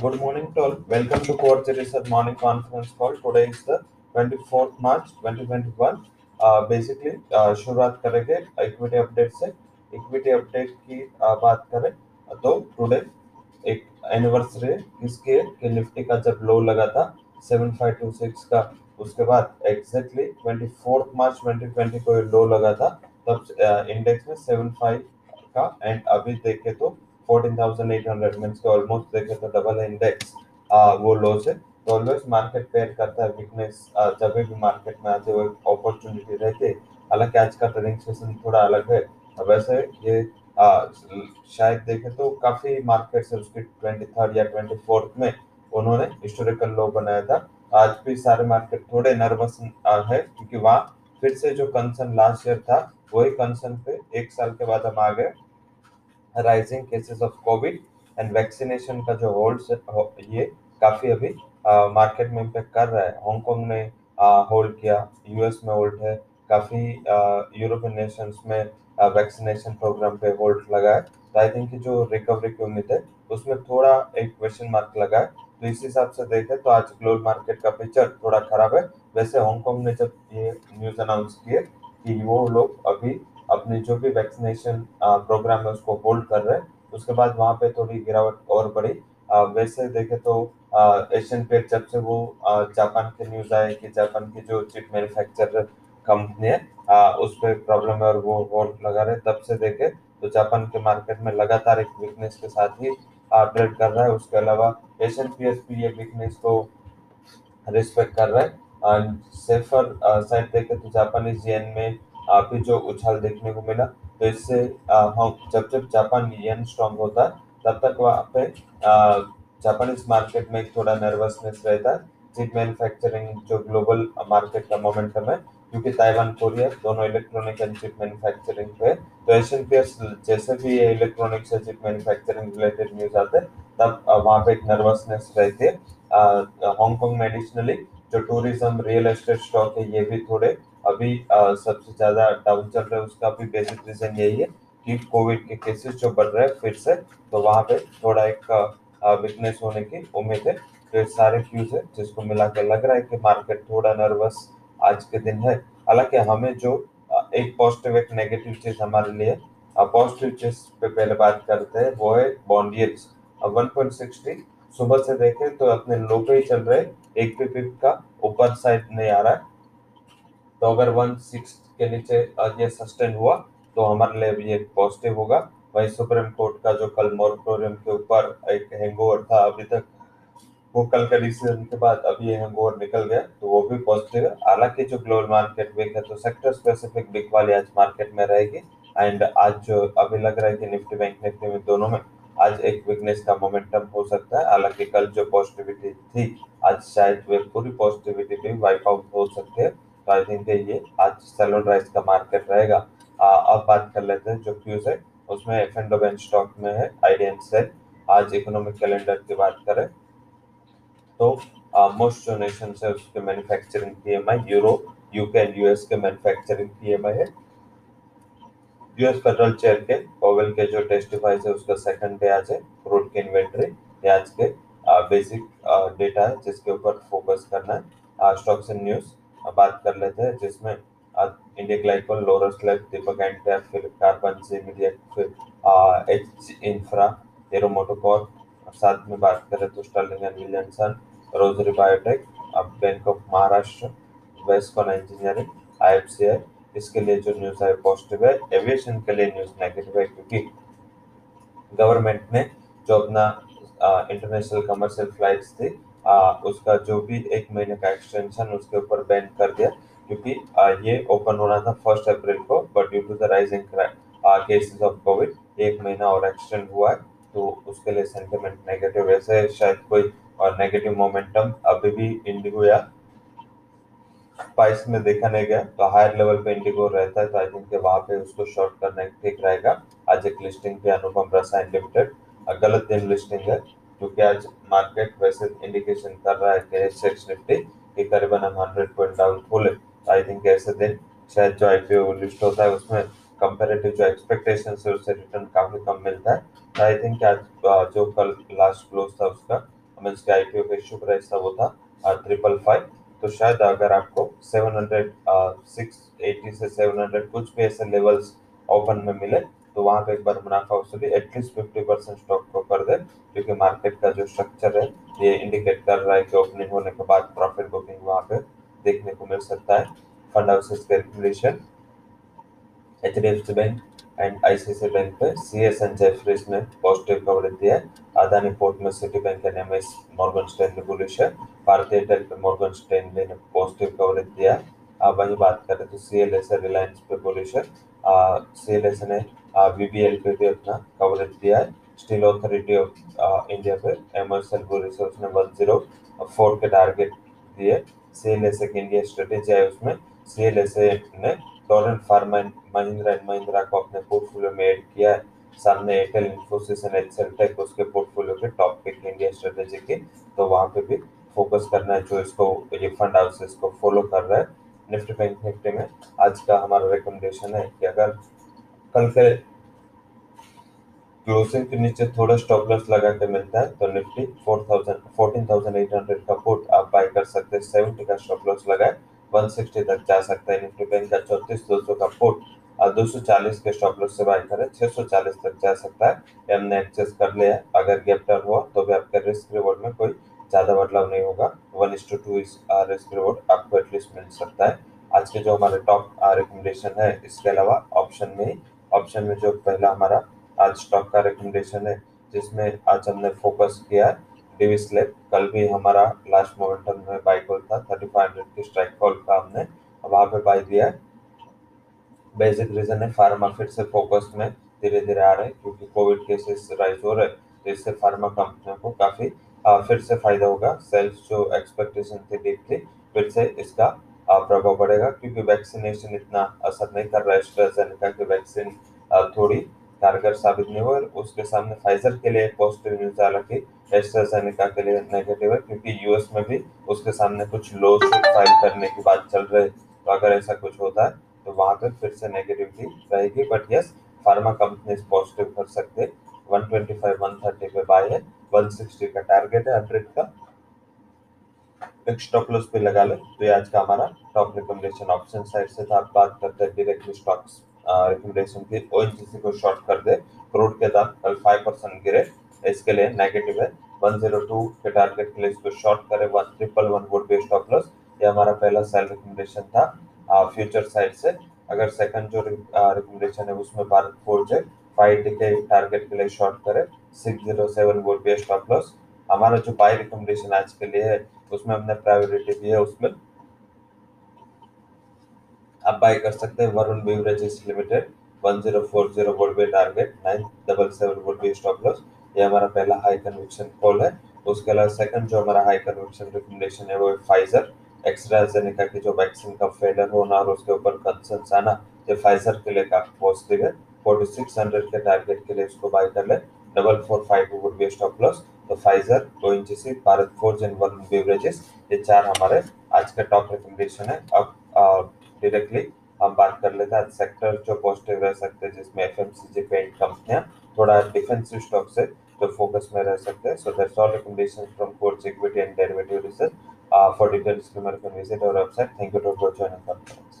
Good morning to all. Welcome to Core Research Morning Conference Call. Today is the 24th March 2021. Uh, uh, शुरुआत करेंगे equity update से equity update की uh, बात करें तो today एक एनिवर्सरी किसकी है कि निफ्टी का जब लो लगा था 7526 का उसके बाद एग्जैक्टली 24th मार्च 2020 को लो लगा था तब इंडेक्स में 75 का एंड अभी देखे तो 14,800 मींस के ऑलमोस्ट देखे तो डबल इंडेक्स वो लो से तो ऑलवेज मार्केट पेयर करता है वीकनेस जब भी मार्केट में आते हुए अपॉर्चुनिटी रहती है। हालाँकि आज का ट्रेडिंग सेशन थोड़ा अलग है। वैसे ये आ, शायद देखे तो काफ़ी मार्केट से उसकी ट्वेंटी या ट्वेंटी फोर्थ में उन्होंने हिस्टोरिकल लो बनाया था। आज भी सारे मार्केट थोड़े नर्वस है क्योंकि वहाँ फिर से जो कंसर्न लास्ट ईयर था वही कंसर्न पे एक साल के बाद हम आ गए। Rising cases of Covid and vaccination का जो होल्ड ये काफ़ी अभी मार्केट में इम्पेक्ट कर रहा है। हांगकॉन्ग ने होल्ड किया यूएस में होल्ड है, काफ़ी यूरोपियन नेशंस में वैक्सीनेशन प्रोग्राम पे होल्ड लगा है। तो आई थिंक जो रिकवरी की उम्मीद है, उसमें थोड़ा एक क्वेश्चन मार्क लगा है। तो इस हिसाब से देखें तो आज ग्लोबल मार्केट का पिक्चर थोड़ा खराब है। वैसे हांगकॉन्ग ने जब ये न्यूज़ अनाउंस किए कि वो लोग अभी अपनी जो भी वैक्सीनेशन प्रोग्राम है उसको होल्ड कर रहे हैं, उसके बाद वहाँ पे थोड़ी गिरावट और बढ़ी। वैसे देखे तो एशियन पेट जब से वो जापान के न्यूज़ आए कि जापान की जो चिप मैन्युफैक्चरर कंपनी है उस पर प्रॉब्लम है और वो होल्ड लगा रहे तब से देखे तो जापान के मार्केट में लगातार एक वीकनेस के साथ ही ट्रेड कर रहा है। उसके अलावा एशियन पी एस पी ये वीकनेस को रिस्पेक्ट कर रहा है। सेफर साइड देखे तो जापानीज येन में अभी जो उछाल देखने को मिला तो इससे हम जब जब जापान येन स्ट्रांग होता है तब तक वहाँ पे जापानीज मार्केट में थोड़ा नर्वसनेस रहता है चिप मैन्युफैक्चरिंग जो ग्लोबल मार्केट का मोमेंटम है, क्योंकि ताइवान कोरिया दोनों इलेक्ट्रॉनिक एंड चिप मैन्युफैक्चरिंग पे तो एशियन पेयर्स जैसे भी ये इलेक्ट्रॉनिक्स या चिप मैन्युफैक्चरिंग रिलेटेड न्यूज़ आते हैं तब वहाँ पे एक नर्वसनेस रहती है। हांगकांग में एडिशनली जो टूरिज़्म रियल एस्टेट स्टॉक है, ये भी थोड़े अभी सबसे ज़्यादा डाउन चल रहा है, उसका भी बेसिक रीजन यही है कि कोविड के केसेस जो बढ़ रहे हैं फिर से तो वहाँ पे थोड़ा एक वीकनेस होने की उम्मीद है। तो ये सारे क्यूज है जिसको मिला के लग रहा है कि मार्केट थोड़ा नर्वस आज के दिन है। हालाँकि हमें जो एक पॉजिटिव एक नेगेटिव चीज़ हमारे लिए पॉजिटिव चीज़ पे पहले बात करते हैं, वो है bond yields one point sixty सुबह से देखें तो अपने लो पे ही चल रहे एक पे पिप का ऊपर साइड नहीं आ रहा है। तो अगर वन सिक्स के नीचे आज ये सस्टेन हुआ तो हमारे लिए एक पॉजिटिव होगा। वही सुप्रीम कोर्ट का जो कल मोरटोरियम के ऊपर एक हैंगओवर था, अभी तक वो कल का डिसीज़न के बाद अभी ये हैंगओवर निकल गया तो वो भी पॉजिटिव है। हालाँकि जो ग्लोबल मार्केट वीक है तो सेक्टर स्पेसिफिक बिक वाली आज मार्केट में रहेगी। एंड आज जो अभी लग रहा है कि निफ्टी बैंक निफ्टी में दोनों में आज एक वीकनेस का मोमेंटम हो सकता है। हालाँकि कल जो पॉजिटिविटी थी, आज शायद वे पूरी पॉजिटिविटी भी वाइप आउट हो सकती है। तो आई थिंक ये आज सेलोन राइस का मार्केट रहेगा। अब बात कर लेते हैं जो क्यूज है, उसमें एफ़ एंड बेंच स्टॉक में है आईडीएन सेल आज इकोनॉमिक कैलेंडर की बात करें तो मोस्ट जो नेशन है उसके manufacturing PMI euro UK and US के मैन्युफैक्चरिंग पीएमआई है। यूएस फेडरल चेयर के पॉवेल के जो टेस्टिफाइज है उसका सेकंड डे आज है क्रूड की इन्वेंट्री ये आज के बेसिक डेटा है जिसके ऊपर फोकस करना है। स्टॉक्स एंड न्यूज़ बात कर लेते हैं जिसमें India glycol Laurus lab Deepak enter फिर कार्बन से मीडिया, फिर एच इंफ्रा एरो मोटोकॉर साथ में बात करें तो Sterling and Williamson Rossari biotech अब बैंक ऑफ़ महाराष्ट्र वेस्कॉन इंजीनियरिंग आई इसके लिए जो न्यूज़ है पॉजिटिव है एविएशन के लिए न्यूज़ नेगेटिव है, क्योंकि गवर्नमेंट ने जो अपना इंटरनेशनल कमर्शियल फ्लाइट्स थी आ, उसका जो भी एक महीने का एक्सटेंशन उसके ऊपर बैन कर दिया क्योंकि आ, ये ओपन होना था फ़र्स्ट अप्रैल को but due to the rising cases of Covid एक महीना और एक्सटेंड हुआ है तो उसके लिए सेंटिमेंट नेगेटिव वैसे शायद कोई और नेगेटिव मोमेंटम अभी भी इंडिगो या स्पाइस में देखा नहीं गया तो हायर लेवल पे इंडिगो रहता है तो आई थिंक वहाँ पे उसको शॉर्ट करना ठीक रहेगा। आज एक लिस्टिंग पे अनुपम रसायन लिमिटेड गलत दिन लिस्टिंग है क्योंकि आज मार्केट वैसे इंडिकेशन कर रहा है कि एसएक्स निफ्टी कि करीबन हम 100 पॉइंट डाउन फुल है आई थिंक ऐसे दिन शायद जो आईपीओ लिस्ट होता है उसमें कंपैरेटिव जो एक्सपेक्टेशन है उससे रिटर्न काफ़ी कम मिलता है। तो आई थिंक आज जो कल लास्ट क्लोज था उसका मीन्स के आई का इशू प्राइस था वो था ट्रिपल फाइव तो शायद अगर आपको सेवन हंड्रेड सिक्स एटी से सेवन हंड्रेड कुछ भी ऐसे लेवल्स ओपन में मिले तो वहाँ पे एक बार मुनाफा वसूली एटलीस्ट फिफ्टी परसेंट स्टॉक को कर दे, क्योंकि मार्केट का जो स्ट्रक्चर है, ये इंडिकेट कर रहा है कि ओपनिंग होने के बाद प्रॉफिट बुकिंग वहाँ पे देखने को मिल सकता है। फंड हाउसेस के recommendation H D F C bank and ICICI bank पे सी एस एंड जेफरीज ने पॉजिटिव कवरेज दिया है। अदानी पोर्ट में Citi bank and M S Morgan Stanley bullish है। भारतीय एयरटेल पे मॉर्गन स्टैनली ने पॉजिटिव कवरेज दिया है। अब वही बात करें तो सी एल एस रिलायंस पे बुलिश है। सी एल एस ने बीबीएल पे भी अपना कवरेज दिया है। स्टील अथॉरिटी ऑफ़ इंडिया पे एम एस एल बुलिश है वन ज़ीरो फोर के टारगेट दिए सी एल एस एक इंडिया स्ट्रेटेजी है उसमें। सी एल एस ए ने Torrent pharma Mahindra and Mahindra को अपने पोर्टफोलियो में ऐड किया है। सामने Airtel Infosys and Excel tech उसके पोर्टफोलियो के टॉप पिक इंडिया स्ट्रेटेजी की। तो वहाँ पे भी फोकस करना है जो इसको, ये फंड हाउस इसको फॉलो कर रहा है। निफ्टी बैंक निफ्टी में आज का हमारा रिकमेंडेशन है कि अगर कल के क्लोजिंग के नीचे थोड़ा स्टॉप लॉस लगा के मिलता है तो Nifty four thousand fourteen thousand eight hundred का पुट आप बाय कर सकते हैं। सेवेंटी का स्टॉप लॉस लगाए वन सिक्सटी तक जा सकता है निफ्टी बैंक का। चौतीस दो सौ का पुट दो सौ चालीस के स्टॉप लॉस से बाय करें, छह सौ चालीस तक जा सकता है। हमने एक्सेस कर लिया, अगर गैप डाउन हुआ तो भी आपके रिस्क रिवॉर्ड में कोई ज़्यादा बदलाव नहीं होगा। One is to two risk reward आपको एटलीस्ट मिल सकता है। आज के जो हमारे टॉप रिकमेंडेशन है, इसके अलावा ऑप्शन में ऑप्शन में जो पहला हमारा आज स्टॉक का रिकमेंडेशन है, जिसमें आज हमने फोकस किया डीवी स्लेप कल भी हमारा लास्ट मोमेंटम में बाई कॉल था थर्टी फाइव हंड्रेड की स्ट्राइक कॉल का हमने। वहाँ पे बाई दिया। है बेसिक रीजन है फार्मा फिर से फोकस में धीरे धीरे आ रहे हैं, क्योंकि कोविड केसेस राइज हो रहे तो इससे फार्मा कंपनियों को काफ़ी फिर से फ़ायदा होगा। सेल्स जो एक्सपेक्टेशन थी डीप थी, फिर से इसका प्रभाव पड़ेगा क्योंकि वैक्सीनेशन इतना असर नहीं कर रहा है एस्ट्राजेनेका की वैक्सीन थोड़ी कारगर साबित नहीं हुआ उसके सामने फाइजर के लिए पॉजिटिव न्यूज़ हालाँकि एस्ट्राजेनेका के लिए नेगेटिव है क्योंकि यूएस में भी उसके सामने कुछ लो फ़ाइल करने की बात चल रही है। तो अगर ऐसा कुछ होता है तो वहाँ पे फिर से नेगेटिविटी रहेगी। But yes pharma company positive कर सकते 125 130 पे बाय है। 160 का टारगेट है, 100 का। एक स्टॉप लॉस पे लगा ले। तो ये आज का हमारा टॉप रिकमेंडेशन ऑप्शन साइड से था। बात करते हैं डायरेक्टली स्टॉक्स रिकमेंडेशन की ओएनजीसी को शॉर्ट कर दे। क्रूड के दाम कल 5 परसेंट गिरे। इसके लिए नेगेटिव है। 102 के टारगेट के लिए इसको शॉर्ट करे। One triple one would be stop loss ये हमारा पहला सेल रिकमेंडेशन था फ्यूचर साइड से। अगर सेकंड जो रिकमेंडेशन है, उसमें भारत फोर्ज है फाइव डी के टारगेट के लिए शॉर्ट करे। Six zero seven would be stop loss हमारा जो बाई रिकमेंडेशन आज के लिए है उसमें हमने प्रायोरिटी दी है उसमें। आप बाय कर सकते हैं Varun beverages limited one zero four zero would be target nine double seven would be stop loss ये हमारा पहला हाई कन्विक्शन कॉल है। उसके अलावा सेकंड जो हमारा हाई कन्विक्शन रिकमेंडेशन है, वो है फाइजर एक्सट्राजेनेका की जो वैक्सीन का फेलर होना और उसके ऊपर कंसर्न आना, ये फाइजर के लिए काफ़ी पॉजिटिव है। फोर्टी सिक्स हंड्रेड के टारगेट के लिए इसको बाय कर ले। Double four five would be stop loss तो Pfizer ONGC Bharat forge and Varun beverages ये चार हमारे आज का टॉप रिकमेंडेशन है। अब डायरेक्टली हम बात कर लेते हैं सेक्टर जो पॉजिटिव रह सकते हैं जिसमें एफएमसीजी पेंट कंपनियाँ थोड़ा डिफेंसिव स्टॉक से तो फोकस में रह सकते हैं। So that's all recommendations from course equity and derivative research uh, for details you can visit our website thank you for joining